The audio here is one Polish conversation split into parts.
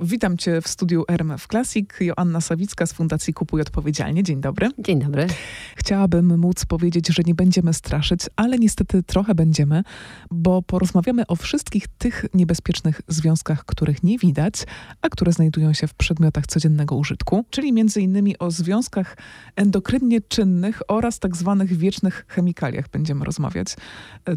Witam Cię w studiu RMF Classic. Joanna Sawicka z Fundacji Kupuj Odpowiedzialnie. Dzień dobry. Dzień dobry. Chciałabym móc powiedzieć, że nie będziemy straszyć, ale niestety trochę będziemy, bo porozmawiamy o wszystkich tych niebezpiecznych związkach, których nie widać, a które znajdują się w przedmiotach codziennego użytku, czyli między innymi o związkach endokrynnie czynnych oraz tak zwanych wiecznych chemikaliach będziemy rozmawiać.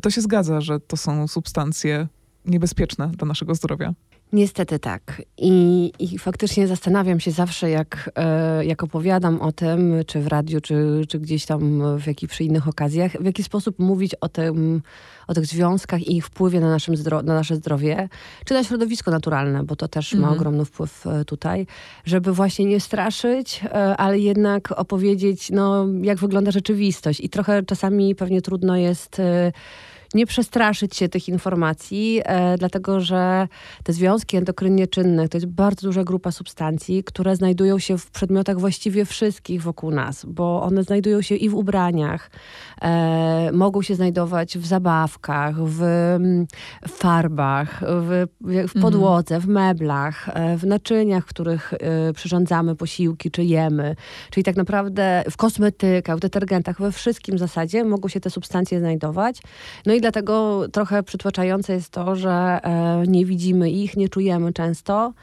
To się zgadza, że to są substancje niebezpieczne dla naszego zdrowia. Niestety tak. I, I, faktycznie zastanawiam się zawsze, jak, e, jak opowiadam o tym, czy w radiu, czy, czy gdzieś tam w jakich przy innych okazjach, w jaki sposób mówić o, tym, o tych związkach i ich wpływie na, naszym na nasze zdrowie, czy na środowisko naturalne, bo to też mhm. ma ogromny wpływ e, tutaj, żeby właśnie nie straszyć, e, ale jednak opowiedzieć, no, jak wygląda rzeczywistość. I trochę czasami pewnie trudno jest nie przestraszyć się tych informacji, e, dlatego że te związki endokrynnie czynne to jest bardzo duża grupa substancji, które znajdują się w przedmiotach właściwie wszystkich wokół nas, bo one znajdują się i w ubraniach, e, mogą się znajdować w zabawkach, w, mm, w farbach, w, w mhm. podłodze, w meblach, e, w naczyniach, w których e, przyrządzamy posiłki czy jemy. Czyli tak naprawdę w kosmetykach, w detergentach, we wszystkim zasadzie mogą się te substancje znajdować. No i dlatego trochę przytłaczające jest to, że e, nie widzimy ich, nie czujemy często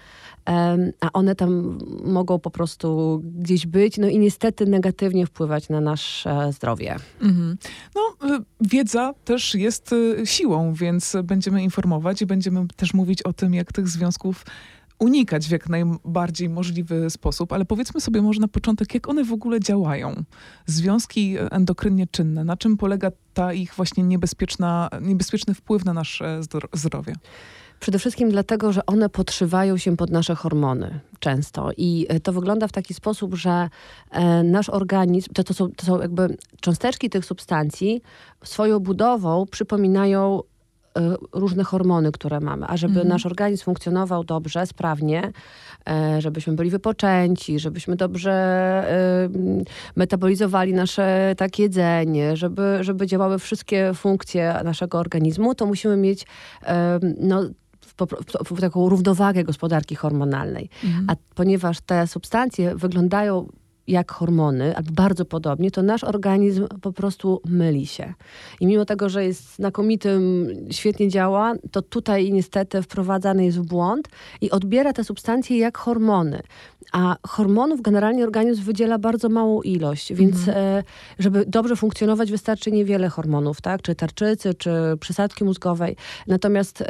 a one tam mogą po prostu gdzieś być, no i niestety negatywnie wpływać na nasze zdrowie. Mhm. No, y, wiedza też jest siłą, więc będziemy informować i będziemy też mówić o tym, jak tych związków unikać w jak najbardziej możliwy sposób, ale powiedzmy sobie może na początek, jak one w ogóle działają. Związki endokrynnie czynne, na czym polega ta ich właśnie niebezpieczna, niebezpieczny wpływ na nasze zdrowie? Przede wszystkim dlatego, że one podszywają się pod nasze hormony często. I e, to wygląda w taki sposób, że e, nasz organizm, to, to, są, to są jakby cząsteczki tych substancji swoją budową przypominają różne hormony, które mamy, a żeby mhm. nasz organizm funkcjonował dobrze, sprawnie, żebyśmy byli wypoczęci, żebyśmy dobrze metabolizowali nasze tak jedzenie, żeby, żeby działały wszystkie funkcje naszego organizmu, to musimy mieć no, w, w taką równowagę gospodarki hormonalnej. Mhm. A ponieważ te substancje wyglądają jak hormony, albo bardzo podobnie, to nasz organizm po prostu myli się. I mimo tego, że jest znakomitym, świetnie działa, to tutaj niestety wprowadzany jest w błąd i odbiera te substancje jak hormony. A hormonów generalnie organizm wydziela bardzo małą ilość, więc mhm. E, żeby dobrze funkcjonować wystarczy niewiele hormonów, tak? Czy tarczycy, czy przysadki mózgowej. Natomiast,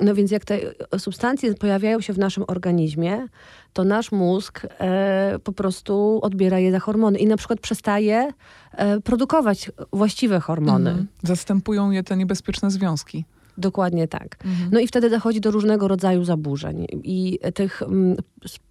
no więc jak te substancje pojawiają się w naszym organizmie, to nasz mózg e, po prostu odbiera je za hormony i na przykład przestaje e, produkować właściwe hormony. Mhm. Zastępują je te niebezpieczne związki. Dokładnie tak. Mhm. No i wtedy dochodzi do różnego rodzaju zaburzeń. I tych mm,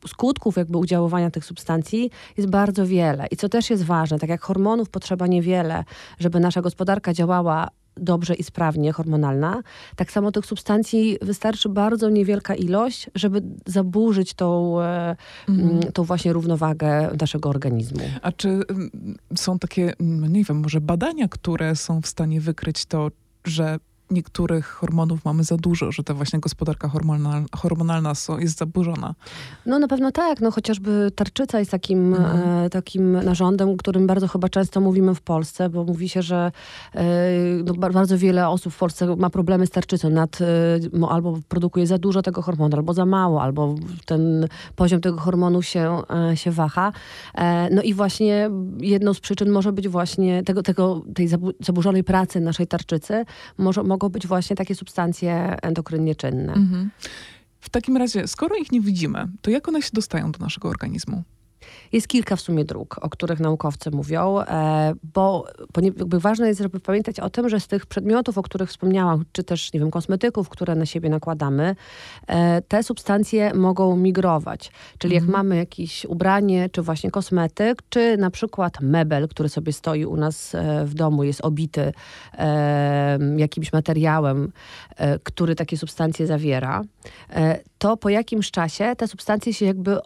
skutków jakby udziaływania tych substancji jest bardzo wiele. I co też jest ważne, tak jak hormonów potrzeba niewiele, żeby nasza gospodarka działała dobrze i sprawnie hormonalna. Tak samo tych substancji wystarczy bardzo niewielka ilość, żeby zaburzyć tą, e, mhm. tą właśnie równowagę naszego organizmu. A czy mm, są takie, mm, nie wiem, może badania, które są w stanie wykryć to, że niektórych hormonów mamy za dużo, że ta właśnie gospodarka hormonalna, hormonalna jest zaburzona. No na pewno tak, no chociażby tarczyca jest takim, mhm. e, takim narządem, którym bardzo chyba często mówimy w Polsce, bo mówi się, że e, no, bardzo wiele osób w Polsce ma problemy z tarczycą, nad, e, albo produkuje za dużo tego hormonu, albo za mało, albo ten poziom tego hormonu się, e, się waha. E, no i właśnie jedną z przyczyn może być właśnie tego, tego, tej zaburzonej pracy naszej tarczycy, może, mogą być właśnie takie substancje endokrynnie czynne. Mhm. W takim razie, skoro ich nie widzimy, to jak one się dostają do naszego organizmu? Jest kilka w sumie dróg, o których naukowcy mówią, e, bo jakby ważne jest, żeby pamiętać o tym, że z tych przedmiotów, o których wspomniałam, czy też, nie wiem, kosmetyków, które na siebie nakładamy, e, te substancje mogą migrować. Czyli mhm. jak mamy jakieś ubranie, czy właśnie kosmetyk, czy na przykład mebel, który sobie stoi u nas e, w domu, jest obity jakimś materiałem, który takie substancje zawiera, to po jakimś czasie te substancje się jakby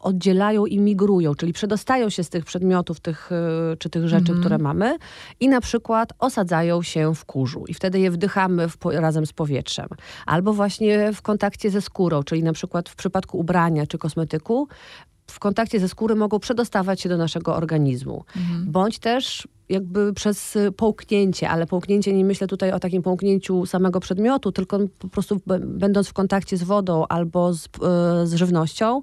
oddzielają i migrują, czyli przedostają się z tych przedmiotów tych, y, czy tych rzeczy, mm. które mamy i na przykład osadzają się w kurzu i wtedy je wdychamy w, razem z powietrzem. Albo właśnie w kontakcie ze skórą, czyli na przykład w przypadku ubrania czy kosmetyku w kontakcie ze skóry mogą przedostawać się do naszego organizmu. Mhm. Bądź też jakby przez połknięcie, ale połknięcie nie myślę tutaj o takim połknięciu samego przedmiotu, tylko po prostu będąc w kontakcie z wodą albo z, e, z żywnością,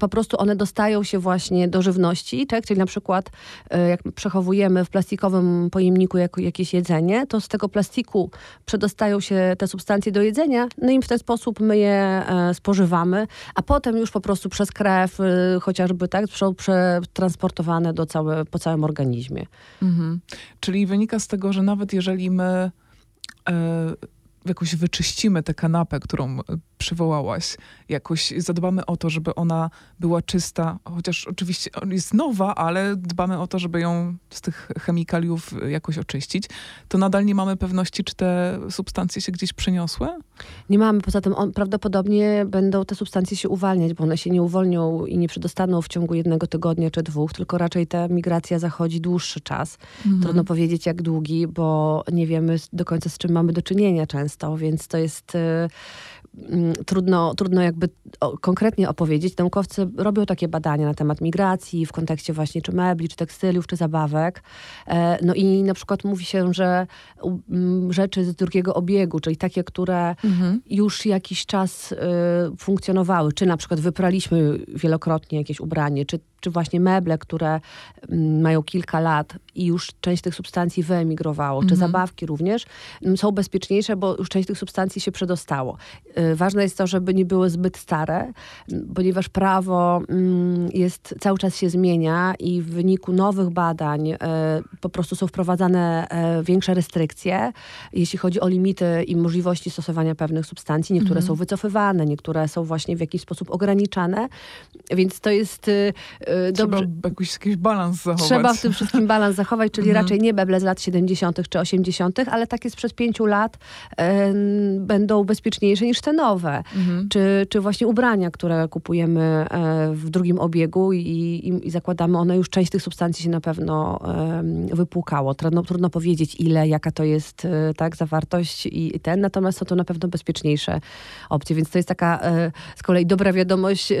po prostu one dostają się właśnie do żywności, tak? czyli na przykład e, jak przechowujemy w plastikowym pojemniku jakieś jedzenie, to z tego plastiku przedostają się te substancje do jedzenia, no i w ten sposób my je e, spożywamy, a potem już po prostu przez krew chociażby tak są przetransportowane do całe, po całym organizmie. Mhm. Czyli wynika z tego, że nawet jeżeli my e, jakoś wyczyścimy tę kanapę, którą przywołałaś, jakoś zadbamy o to, żeby ona była czysta, chociaż oczywiście jest nowa, ale dbamy o to, żeby ją z tych chemikaliów jakoś oczyścić, to nadal nie mamy pewności, czy te substancje się gdzieś przeniosły? Nie mamy, poza tym on, prawdopodobnie będą te substancje się uwalniać, bo one się nie uwolnią i nie przedostaną w ciągu jednego tygodnia czy dwóch, tylko raczej ta migracja zachodzi dłuższy czas. Mhm. Trudno powiedzieć jak długi, bo nie wiemy do końca z czym mamy do czynienia często, więc to jest y, trudno, trudno jakby konkretnie opowiedzieć. Naukowcy robią takie badania na temat migracji w kontekście właśnie czy mebli, czy tekstyliów, czy zabawek. E, no i na przykład mówi się, że mm, rzeczy z drugiego obiegu, czyli takie, które mhm. już jakiś czas y, funkcjonowały, czy na przykład wypraliśmy wielokrotnie jakieś ubranie, czy czy właśnie meble, które mm, mają kilka lat i już część tych substancji wyemigrowało, czy mhm. zabawki również, mm, są bezpieczniejsze, bo już część tych substancji się przedostało. Y, ważne jest to, żeby nie były zbyt stare, ponieważ prawo mm, jest, cały czas się zmienia i w wyniku nowych badań y, po prostu są wprowadzane y, większe restrykcje, jeśli chodzi o limity i możliwości stosowania pewnych substancji. Niektóre mhm. są wycofywane, niektóre są właśnie w jakiś sposób ograniczane, więc to jest Y, Trzeba dobrze. jakiś, jakiś balans zachować. Trzeba w tym wszystkim balans zachować, czyli mhm. raczej nie meble z lat 70. czy 80., ale takie sprzed pięciu lat e, będą bezpieczniejsze niż te nowe. Mhm. Czy, czy właśnie ubrania, które kupujemy e, w drugim obiegu i, i, i, zakładamy, one już część tych substancji się na pewno e, wypłukało. Trudno, trudno powiedzieć ile, jaka to jest e, tak, zawartość i, i, ten, natomiast są to na pewno bezpieczniejsze opcje, więc to jest taka e, z kolei dobra wiadomość,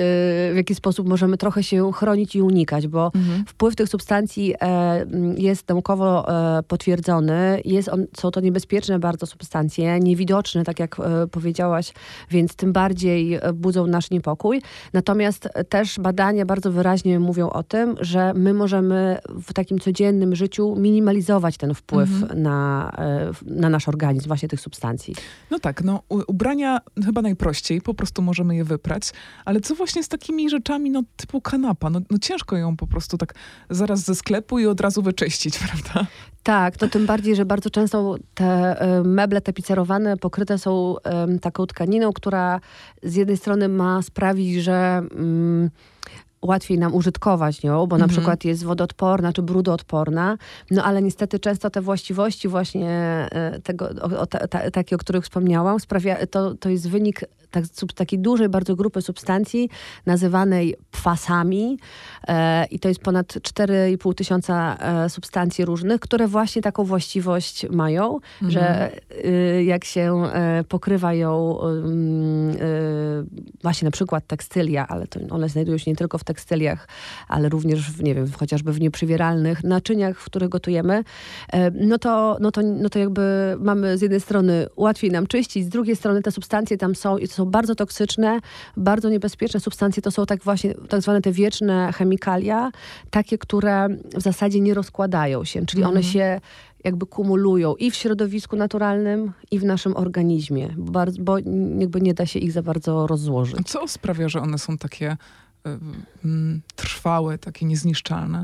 w jaki sposób możemy trochę się chronić chronić i unikać, bo mhm. wpływ tych substancji e, jest naukowo e, potwierdzony. Jest on, są to niebezpieczne bardzo substancje, niewidoczne, tak jak e, powiedziałaś, więc tym bardziej e, budzą nasz niepokój. Natomiast też badania bardzo wyraźnie mówią o tym, że my możemy w takim codziennym życiu minimalizować ten wpływ mhm. na, e, na nasz organizm, właśnie tych substancji. No tak, no ubrania chyba najprościej, po prostu możemy je wyprać, ale co właśnie z takimi rzeczami, no typu kanapa, no no, ciężko ją po prostu tak zaraz ze sklepu i od razu wyczyścić, prawda? Tak, to tym bardziej, że bardzo często te meble tapicerowane pokryte są taką tkaniną, która z jednej strony ma sprawić, że y, łatwiej nam użytkować nią, bo na mhm. przykład jest wodoodporna czy brudoodporna, no ale niestety często te właściwości właśnie e, tego, o, o, ta, takie, o których wspomniałam, sprawia, to, to jest wynik tak, takiej dużej bardzo grupy substancji nazywanej pfasami e, i to jest ponad 4,5 tysiąca e, substancji różnych, które właśnie taką właściwość mają, mhm. że y, jak się e, pokrywa ją y, właśnie na przykład tekstylia, ale to one znajdują się nie tylko w tekstyliach, ale również w, nie wiem, chociażby w nieprzywieralnych naczyniach, w których gotujemy, e, no to, no, to, no to jakby mamy z jednej strony łatwiej nam czyścić, z drugiej strony te substancje tam są i to są bardzo toksyczne, bardzo niebezpieczne substancje. To są tak właśnie tak zwane te wieczne chemikalia, takie, które w zasadzie nie rozkładają się, czyli one mhm. się jakby kumulują i w środowisku naturalnym, i w naszym organizmie, bo, bo jakby nie da się ich za bardzo rozłożyć. Co sprawia, że one są takie trwałe, takie niezniszczalne?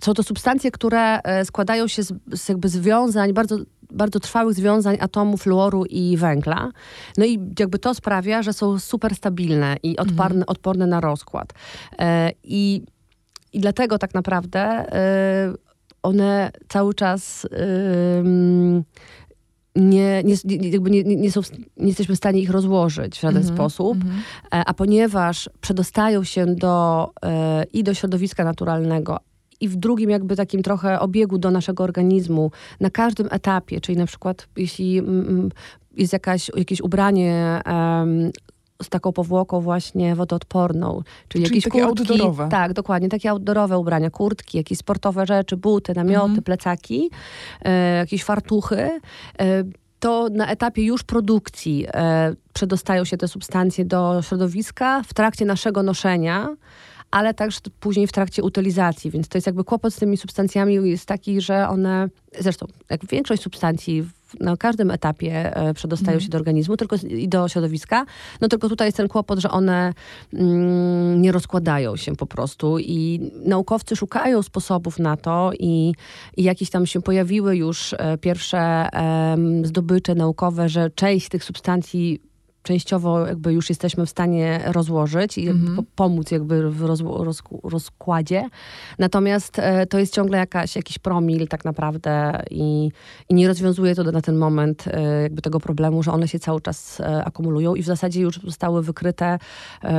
Są to substancje, które e, składają się z, z jakby związań, bardzo, bardzo trwałych związań atomów fluoru i węgla. No i jakby to sprawia, że są super stabilne i odporne, mhm. odporne na rozkład. E, I, I dlatego tak naprawdę e, one cały czas nie, nie, jakby nie, nie, są, nie jesteśmy w stanie ich rozłożyć w żaden mm -hmm, sposób, mm -hmm. a ponieważ przedostają się do, e, i do środowiska naturalnego, i w drugim jakby takim trochę obiegu do naszego organizmu na każdym etapie, czyli na przykład jeśli mm, mm, jest jakaś, jakieś ubranie um, z taką powłoką właśnie wodoodporną. Czyli, czyli jakieś kurtki, outdoorowe. Tak, dokładnie. Takie outdoorowe ubrania, kurtki, jakieś sportowe rzeczy, buty, namioty, mhm. plecaki, e, jakieś fartuchy. E, to na etapie już produkcji e, przedostają się te substancje do środowiska w trakcie naszego noszenia ale także później w trakcie utylizacji. Więc to jest jakby kłopot z tymi substancjami jest taki, że one, zresztą jak większość substancji na każdym etapie e, przedostają mm. się do organizmu tylko i do środowiska. No tylko tutaj jest ten kłopot, że one mm, nie rozkładają się po prostu i naukowcy szukają sposobów na to i, i jakieś tam się pojawiły już e, pierwsze e, zdobycze naukowe, że część tych substancji częściowo jakby już jesteśmy w stanie rozłożyć i mm -hmm. pomóc jakby w roz, roz, rozkładzie. Natomiast e, to jest ciągle jakaś, jakiś promil tak naprawdę i, i nie rozwiązuje to na ten moment e, jakby tego problemu, że one się cały czas e, akumulują i w zasadzie już zostały wykryte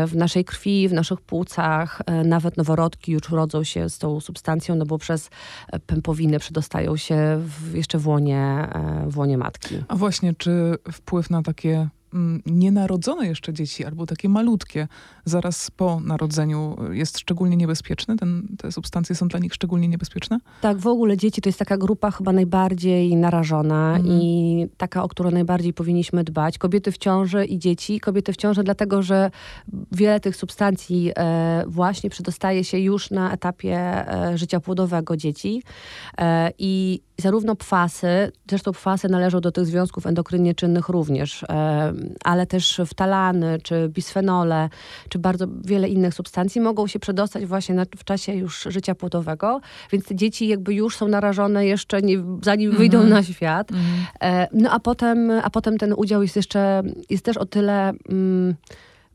w naszej krwi, w naszych płucach, nawet noworodki już rodzą się z tą substancją, no bo przez pępowiny przedostają się w, jeszcze w łonie, w łonie matki. A właśnie, czy wpływ na takie nienarodzone jeszcze dzieci, albo takie malutkie, zaraz po narodzeniu jest szczególnie niebezpieczny? Ten, te substancje są dla nich szczególnie niebezpieczne? Tak, w ogóle dzieci to jest taka grupa chyba najbardziej narażona mhm. i taka, o którą najbardziej powinniśmy dbać. Kobiety w ciąży i dzieci. Kobiety w ciąży dlatego, że wiele tych substancji e, właśnie przedostaje się już na etapie e, życia płodowego dzieci e, i zarówno pfasy, zresztą pfasy należą do tych związków endokrynie czynnych również, ale też wtalany, czy bisfenole, czy bardzo wiele innych substancji mogą się przedostać właśnie na, w czasie już życia płodowego, więc te dzieci jakby już są narażone jeszcze nie, zanim mm -hmm. wyjdą na świat. Mm -hmm. No a potem, a potem ten udział jest jeszcze, jest też o tyle... Mm,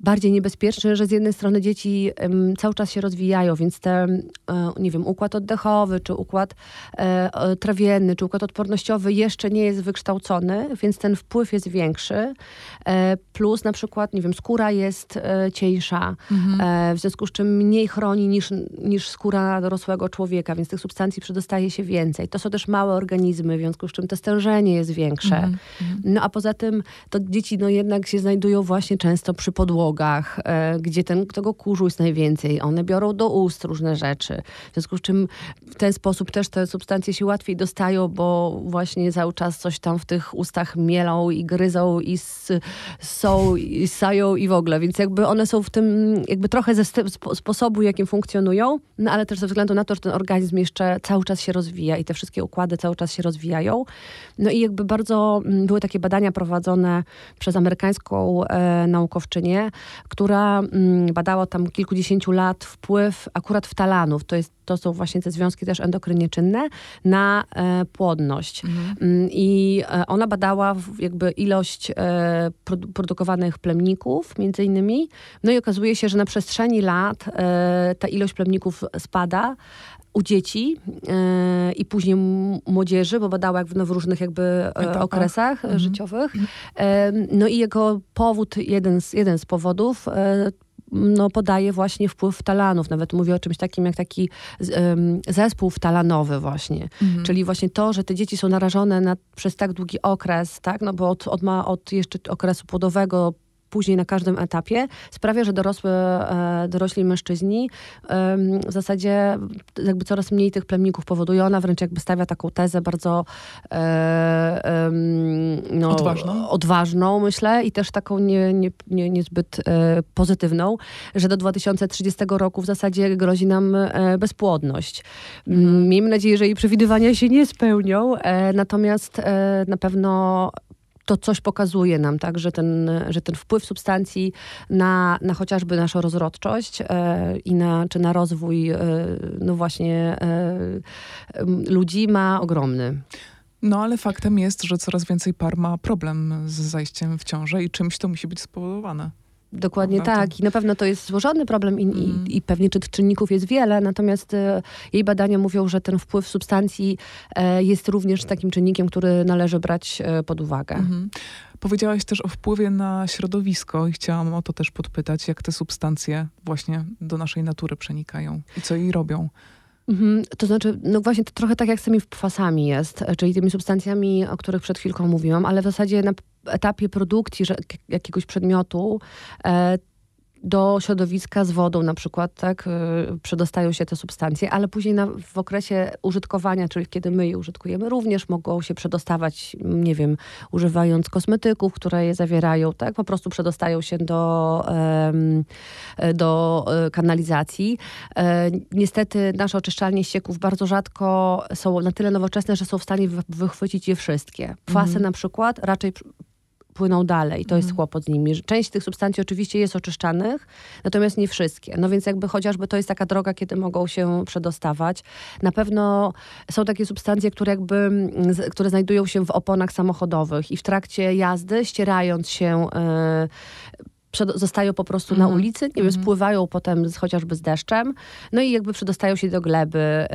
bardziej niebezpieczny, że z jednej strony dzieci cały czas się rozwijają, więc ten, e, nie wiem, układ oddechowy, czy układ e, trawienny, czy układ odpornościowy jeszcze nie jest wykształcony, więc ten wpływ jest większy. E, plus na przykład, nie wiem, skóra jest cieńsza, mhm. W związku z czym mniej chroni niż, niż skóra dorosłego człowieka, więc tych substancji przedostaje się więcej. To są też małe organizmy, w związku z czym to stężenie jest większe. Mhm. mhm. No a poza tym to dzieci no jednak się znajdują właśnie często przy podłodze, e, gdzie ten, tego kurzu jest najwięcej. One biorą do ust różne rzeczy. W związku z czym w ten sposób też te substancje się łatwiej dostają, bo właśnie cały czas coś tam w tych ustach mielą i gryzą i są i sają i w ogóle. Więc jakby one są w tym jakby trochę ze sposobu, jakim funkcjonują, no ale też ze względu na to, że ten organizm jeszcze cały czas się rozwija i te wszystkie układy cały czas się rozwijają. No i jakby bardzo mm, były takie badania prowadzone przez amerykańską e, naukowczynię, która mm, badała tam kilkudziesięciu lat wpływ akurat wtalanów, to, jest, to są właśnie te związki też endokrynie czynne, na e, płodność. Mhm. Mm, I e, ona badała jakby ilość e, produkowanych plemników między innymi, no i okazuje się, że na przestrzeni lat ta ilość plemników spada, u dzieci e, i później młodzieży, bo badała jak w, no, w różnych jakby e, okresach mhm. życiowych. E, no i jego powód, jeden z, jeden z powodów no, podaje właśnie wpływ talanów. Nawet mówię o czymś takim jak taki zespół wtalanowy właśnie. Mhm. Czyli właśnie to, że te dzieci są narażone na, przez tak długi okres, tak? No bo od, od, ma, od jeszcze okresu płodowego później na każdym etapie, sprawia, że dorosły, e, dorośli mężczyźni w zasadzie jakby coraz mniej tych plemników powoduje. Ona wręcz jakby stawia taką tezę bardzo e, no, odważną. odważną, myślę, i też taką nie, nie, nie, niezbyt e, pozytywną, że do 2030 roku w zasadzie grozi nam bezpłodność. Mhm. Miejmy nadzieję, że jej przewidywania się nie spełnią, natomiast na pewno to coś pokazuje nam, tak, że ten, że ten wpływ substancji na, na chociażby naszą rozrodczość e, i na, czy na rozwój e, no właśnie e, ludzi ma ogromny. No ale faktem jest, że coraz więcej par ma problem z zajściem w ciążę i czymś to musi być spowodowane. Dokładnie Prawda? tak. I na pewno to jest złożony problem i, mm. i, i, pewnie czy czynników jest wiele, natomiast e, jej badania mówią, że ten wpływ substancji e, jest również takim czynnikiem, który należy brać e, pod uwagę. Mm -hmm. Powiedziałaś też o wpływie na środowisko i chciałam o to też podpytać, jak te substancje właśnie do naszej natury przenikają i co jej robią. Mhm, to znaczy, no właśnie to trochę tak jak z tymi kwasami jest, czyli tymi substancjami, o których przed chwilką mówiłam, ale w zasadzie na etapie produkcji jakiegoś przedmiotu e, do środowiska z wodą na przykład, tak, y, przedostają się te substancje, ale później na, w okresie użytkowania, czyli kiedy my je użytkujemy, również mogą się przedostawać, nie wiem, używając kosmetyków, które je zawierają, tak, po prostu przedostają się do, do e, kanalizacji. E, niestety nasze oczyszczalnie ścieków bardzo rzadko są na tyle nowoczesne, że są w stanie wychwycić je wszystkie. Kwasy mhm. na przykład raczej płyną dalej. To jest mhm. kłopot z nimi. Część tych substancji oczywiście jest oczyszczanych, natomiast nie wszystkie. No więc jakby chociażby to jest taka droga, kiedy mogą się przedostawać. Na pewno są takie substancje, które jakby, które znajdują się w oponach samochodowych i w trakcie jazdy, ścierając się, yy, zostają po prostu na mhm. ulicy, nie wiem, mhm. spływają potem z, chociażby z deszczem, no i jakby przedostają się do gleby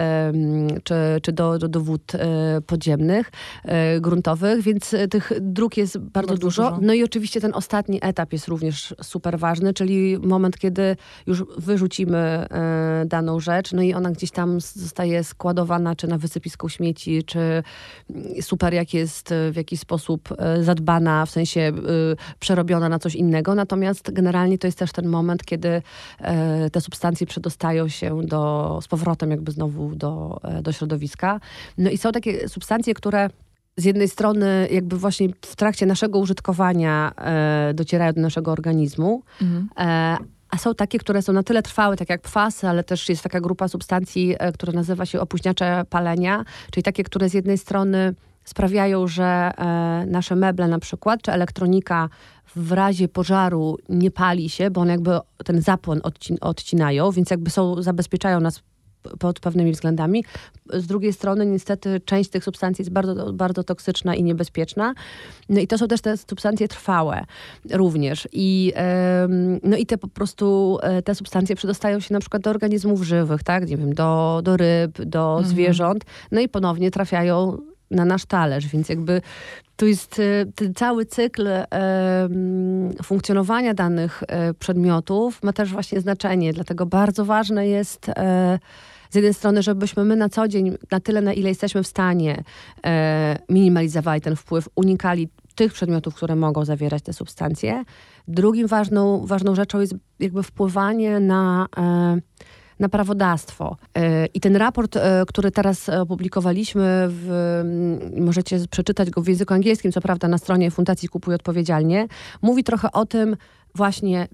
czy, czy do, do, do wód e, podziemnych, e, gruntowych, więc e, tych dróg jest bardzo, bardzo dużo. dużo. No i oczywiście ten ostatni etap jest również super ważny, czyli moment, kiedy już wyrzucimy daną rzecz, no i ona gdzieś tam zostaje składowana, czy na wysypisku śmieci, czy mm, super jak jest w jakiś sposób zadbana, w sensie przerobiona na coś innego, natomiast Natomiast generalnie to jest też ten moment, kiedy e, te substancje przedostają się do, z powrotem jakby znowu do, e, do środowiska. No i są takie substancje, które z jednej strony jakby właśnie w trakcie naszego użytkowania e, docierają do naszego organizmu, mhm. e, a są takie, które są na tyle trwałe, tak jak kwasy, ale też jest taka grupa substancji, e, która nazywa się opóźniacze palenia, czyli takie, które z jednej strony sprawiają, że e, nasze meble na przykład, czy elektronika w razie pożaru nie pali się, bo one jakby ten zapłon odcin odcinają, więc jakby są, zabezpieczają nas pod pewnymi względami. Z drugiej strony niestety część tych substancji jest bardzo, bardzo toksyczna i niebezpieczna. No i to są też te substancje trwałe również. I, no i te po prostu, e, te substancje przedostają się na przykład do organizmów żywych, tak? Nie wiem, do, do ryb, do mhm. zwierząt. No i ponownie trafiają na nasz talerz, więc jakby to jest e, ten cały cykl e, funkcjonowania danych e, przedmiotów ma też właśnie znaczenie, dlatego bardzo ważne jest z jednej strony, żebyśmy my na co dzień, na tyle, na ile jesteśmy w stanie, minimalizowali ten wpływ, unikali tych przedmiotów, które mogą zawierać te substancje. Drugim ważną, ważną rzeczą jest jakby wpływanie na na prawodawstwo. E, I ten raport, e, który teraz opublikowaliśmy, w, mm, możecie przeczytać go w języku angielskim, co prawda na stronie Fundacji Kupuj Odpowiedzialnie, mówi trochę o tym właśnie,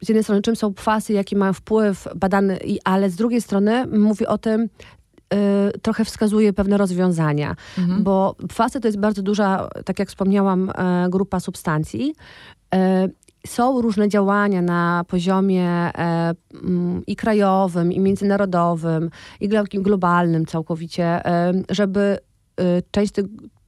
z jednej strony czym są kwasy, jaki mają wpływ badany, ale z drugiej strony mówi o tym, Y, trochę wskazuje pewne rozwiązania, mhm. bo kwasy to jest bardzo duża, tak jak wspomniałam, y, grupa substancji. Y, są różne działania na poziomie e, mm, i krajowym, i międzynarodowym, i globalnym całkowicie, e, żeby e, część tych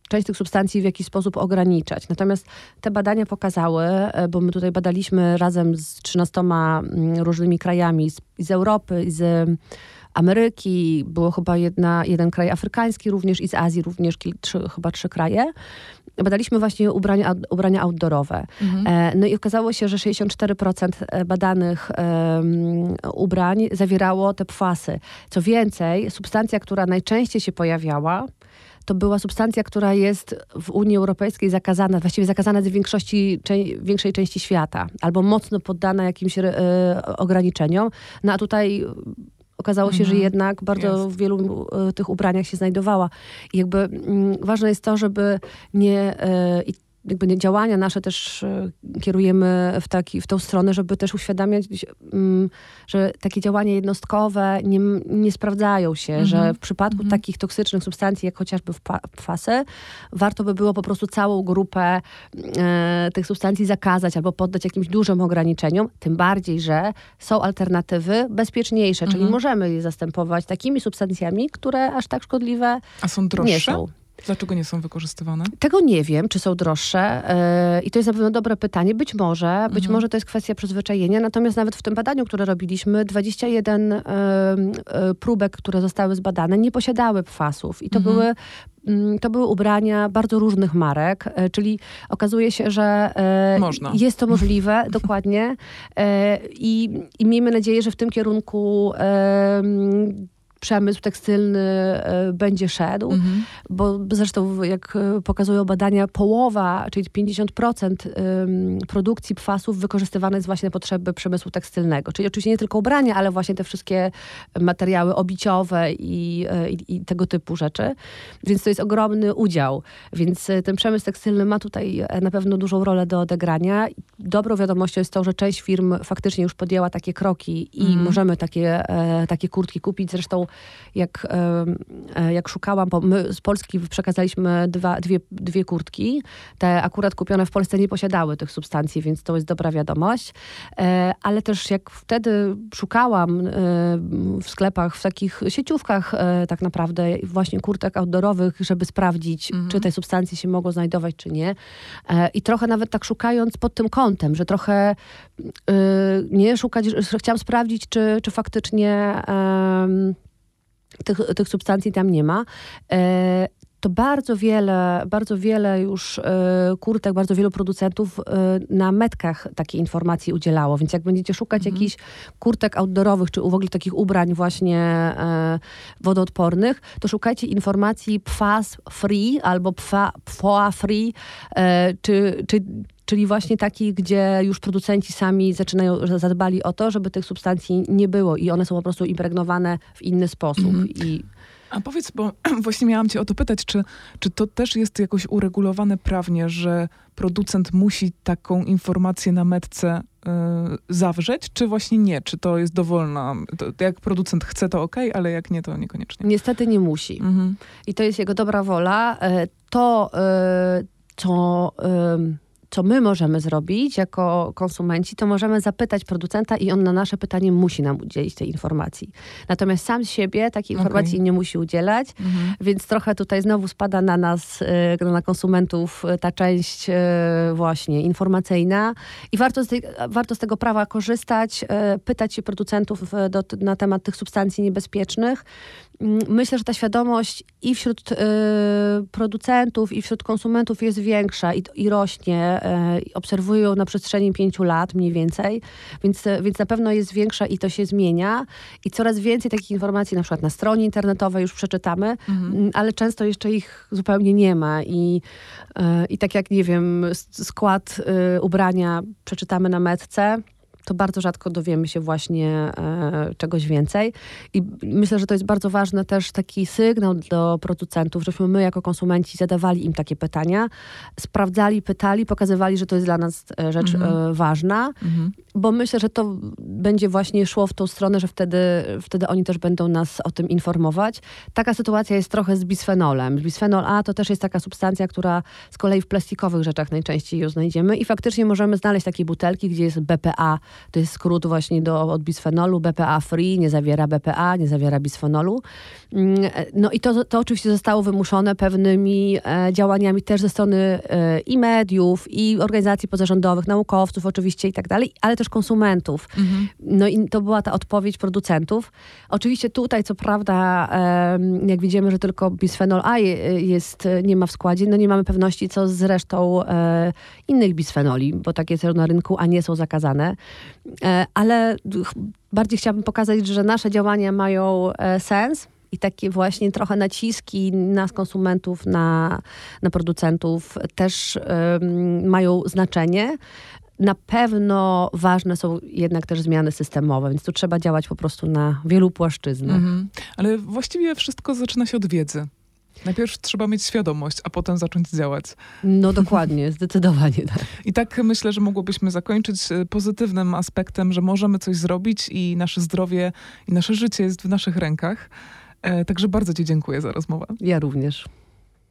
część tych substancji w jakiś sposób ograniczać. Natomiast te badania pokazały, bo my tutaj badaliśmy razem z 13 mm, różnymi krajami z, z Europy, z Ameryki, było chyba jedna, jeden kraj afrykański również i z Azji również, trzy, chyba trzy kraje badaliśmy właśnie ubrania, ubrania outdoorowe. Mhm. E, no i okazało się, że 64% e, badanych um, ubrań zawierało te pfasy. Co więcej, substancja, która najczęściej się pojawiała, to była substancja, która jest w Unii Europejskiej zakazana, właściwie zakazana z większości, większej części świata, albo mocno poddana jakimś e, ograniczeniom. No a tutaj okazało się, mhm. że jednak bardzo jest. w wielu y, tych ubraniach się znajdowała. I jakby mm, ważne jest to, żeby nie... Y, jakby działania nasze też e, kierujemy w, taki, w tą stronę, żeby też uświadamiać, mm, że takie działania jednostkowe nie, nie sprawdzają się, mm -hmm. że w przypadku mm -hmm. takich toksycznych substancji, jak chociażby fasy, warto by było po prostu całą grupę e, tych substancji zakazać albo poddać jakimś dużym ograniczeniom, tym bardziej, że są alternatywy bezpieczniejsze, mm -hmm. czyli mhm. możemy je zastępować takimi substancjami, które aż tak szkodliwe A są droższe? nie są. Dlaczego nie są wykorzystywane? Tego nie wiem, czy są droższe yy, i to jest na pewno dobre pytanie. Być może, być mhm. może to jest kwestia przyzwyczajenia, natomiast nawet w tym badaniu, które robiliśmy, 21 yy, yy, próbek, które zostały zbadane, nie posiadały pfasów i to mhm. były mm, to były ubrania bardzo różnych marek, e, czyli okazuje się, że e, Można. jest to możliwe, dokładnie. E, I, I miejmy nadzieję, że w tym kierunku przemysł tekstylny e, będzie szedł, mhm. bo zresztą jak e, pokazują badania, połowa, czyli 50% produkcji pfasów wykorzystywane jest właśnie na potrzeby przemysłu tekstylnego. Czyli oczywiście nie tylko ubrania, ale właśnie te wszystkie materiały obiciowe i, e, i, i tego typu rzeczy. Więc to jest ogromny udział. Więc ten przemysł tekstylny ma tutaj na pewno dużą rolę do odegrania. Dobrą wiadomością jest to, że część firm faktycznie już podjęła takie kroki i mhm. możemy takie, takie kurtki kupić. Zresztą jak, e, jak szukałam, bo my z Polski przekazaliśmy dwa, dwie, dwie kurtki. Te akurat kupione w Polsce nie posiadały tych substancji, więc to jest dobra wiadomość. E, ale też jak wtedy szukałam e, w sklepach, w takich sieciówkach tak naprawdę właśnie kurtek outdoorowych, żeby sprawdzić, mhm. czy te substancje się mogą znajdować, czy nie. I trochę nawet tak szukając pod tym kątem, że trochę nie szukać, chciałam sprawdzić, czy, czy faktycznie tych, tych substancji tam nie ma e, to bardzo wiele, bardzo wiele już y, kurtek, bardzo wielu producentów y, na metkach takiej informacji udzielało. Więc jak będziecie szukać mhm. jakichś kurtek outdoorowych, czy w ogóle takich ubrań właśnie wodoodpornych, to szukajcie informacji PFAS free albo PFOA free, czy, czy czyli właśnie takich, gdzie już producenci sami zaczynają, zadbali o to, żeby tych substancji nie było i one są po prostu impregnowane w inny sposób. Mm. I... A powiedz, bo właśnie miałam cię o to pytać, czy, czy to też jest jakoś uregulowane prawnie, że producent musi taką informację na metce y, zawrzeć, czy właśnie nie? Czy to jest dowolna? To, jak producent chce, to ok, ale jak nie, to niekoniecznie. Niestety nie musi. Mhm. I to jest jego dobra wola. E, to, y, co... Y, co my możemy zrobić jako konsumenci, to możemy zapytać producenta i on na nasze pytanie musi nam udzielić tej informacji. Natomiast sam z siebie takiej informacji okay. nie musi udzielać, mhm. więc trochę tutaj znowu spada na nas, y, na konsumentów y, ta część y, właśnie informacyjna i warto z, tej, warto z tego prawa korzystać, pytać się producentów do, na temat tych substancji niebezpiecznych, myślę, że ta świadomość i wśród y, producentów, i wśród konsumentów jest większa i, i rośnie. Y, obserwuję ją na przestrzeni pięciu lat mniej więcej, więc, więc na pewno jest większa i to się zmienia. I coraz więcej takich informacji na przykład na stronie internetowej już przeczytamy, mhm. Ale często jeszcze ich zupełnie nie ma. I, y, i tak jak, nie wiem, skład y, ubrania przeczytamy na metce, to bardzo rzadko dowiemy się właśnie e, czegoś więcej. I myślę, że to jest bardzo ważny też taki sygnał do producentów, żebyśmy my jako konsumenci zadawali im takie pytania, sprawdzali, pytali, pokazywali, że to jest dla nas e, rzecz mhm. e, ważna, mhm. bo myślę, że to będzie właśnie szło w tą stronę, że wtedy, wtedy oni też będą nas o tym informować. Taka sytuacja jest trochę z bisfenolem. Bisfenol A to też jest taka substancja, która z kolei w plastikowych rzeczach najczęściej ją znajdziemy i faktycznie możemy znaleźć takie butelki, gdzie jest BPA to jest skrót właśnie do, od bisfenolu. BPA free nie zawiera BPA, nie zawiera bisfenolu. Mm, no i to, to oczywiście zostało wymuszone pewnymi e, działaniami też ze strony e, i mediów, i organizacji pozarządowych, naukowców oczywiście i tak dalej, ale też konsumentów. Mhm. No i to była ta odpowiedź producentów. Oczywiście tutaj, co prawda, e, jak widzimy, że tylko bisfenol A jest, nie ma w składzie, no nie mamy pewności, co z resztą e, innych bisfenoli, bo takie są na rynku, a nie są zakazane. E, ale bardziej chciałabym pokazać, że nasze działania mają e, sens i takie właśnie trochę naciski nas, konsumentów, na, na producentów też mają znaczenie. Na pewno ważne są jednak też zmiany systemowe, więc tu trzeba działać po prostu na wielu płaszczyznach. Mhm. Ale właściwie wszystko zaczyna się od wiedzy. Najpierw trzeba mieć świadomość, a potem zacząć działać. No dokładnie, zdecydowanie tak. I tak myślę, że mogłobyśmy zakończyć e, pozytywnym aspektem, że możemy coś zrobić i nasze zdrowie i nasze życie jest w naszych rękach. E, także bardzo Ci dziękuję za rozmowę. Ja również.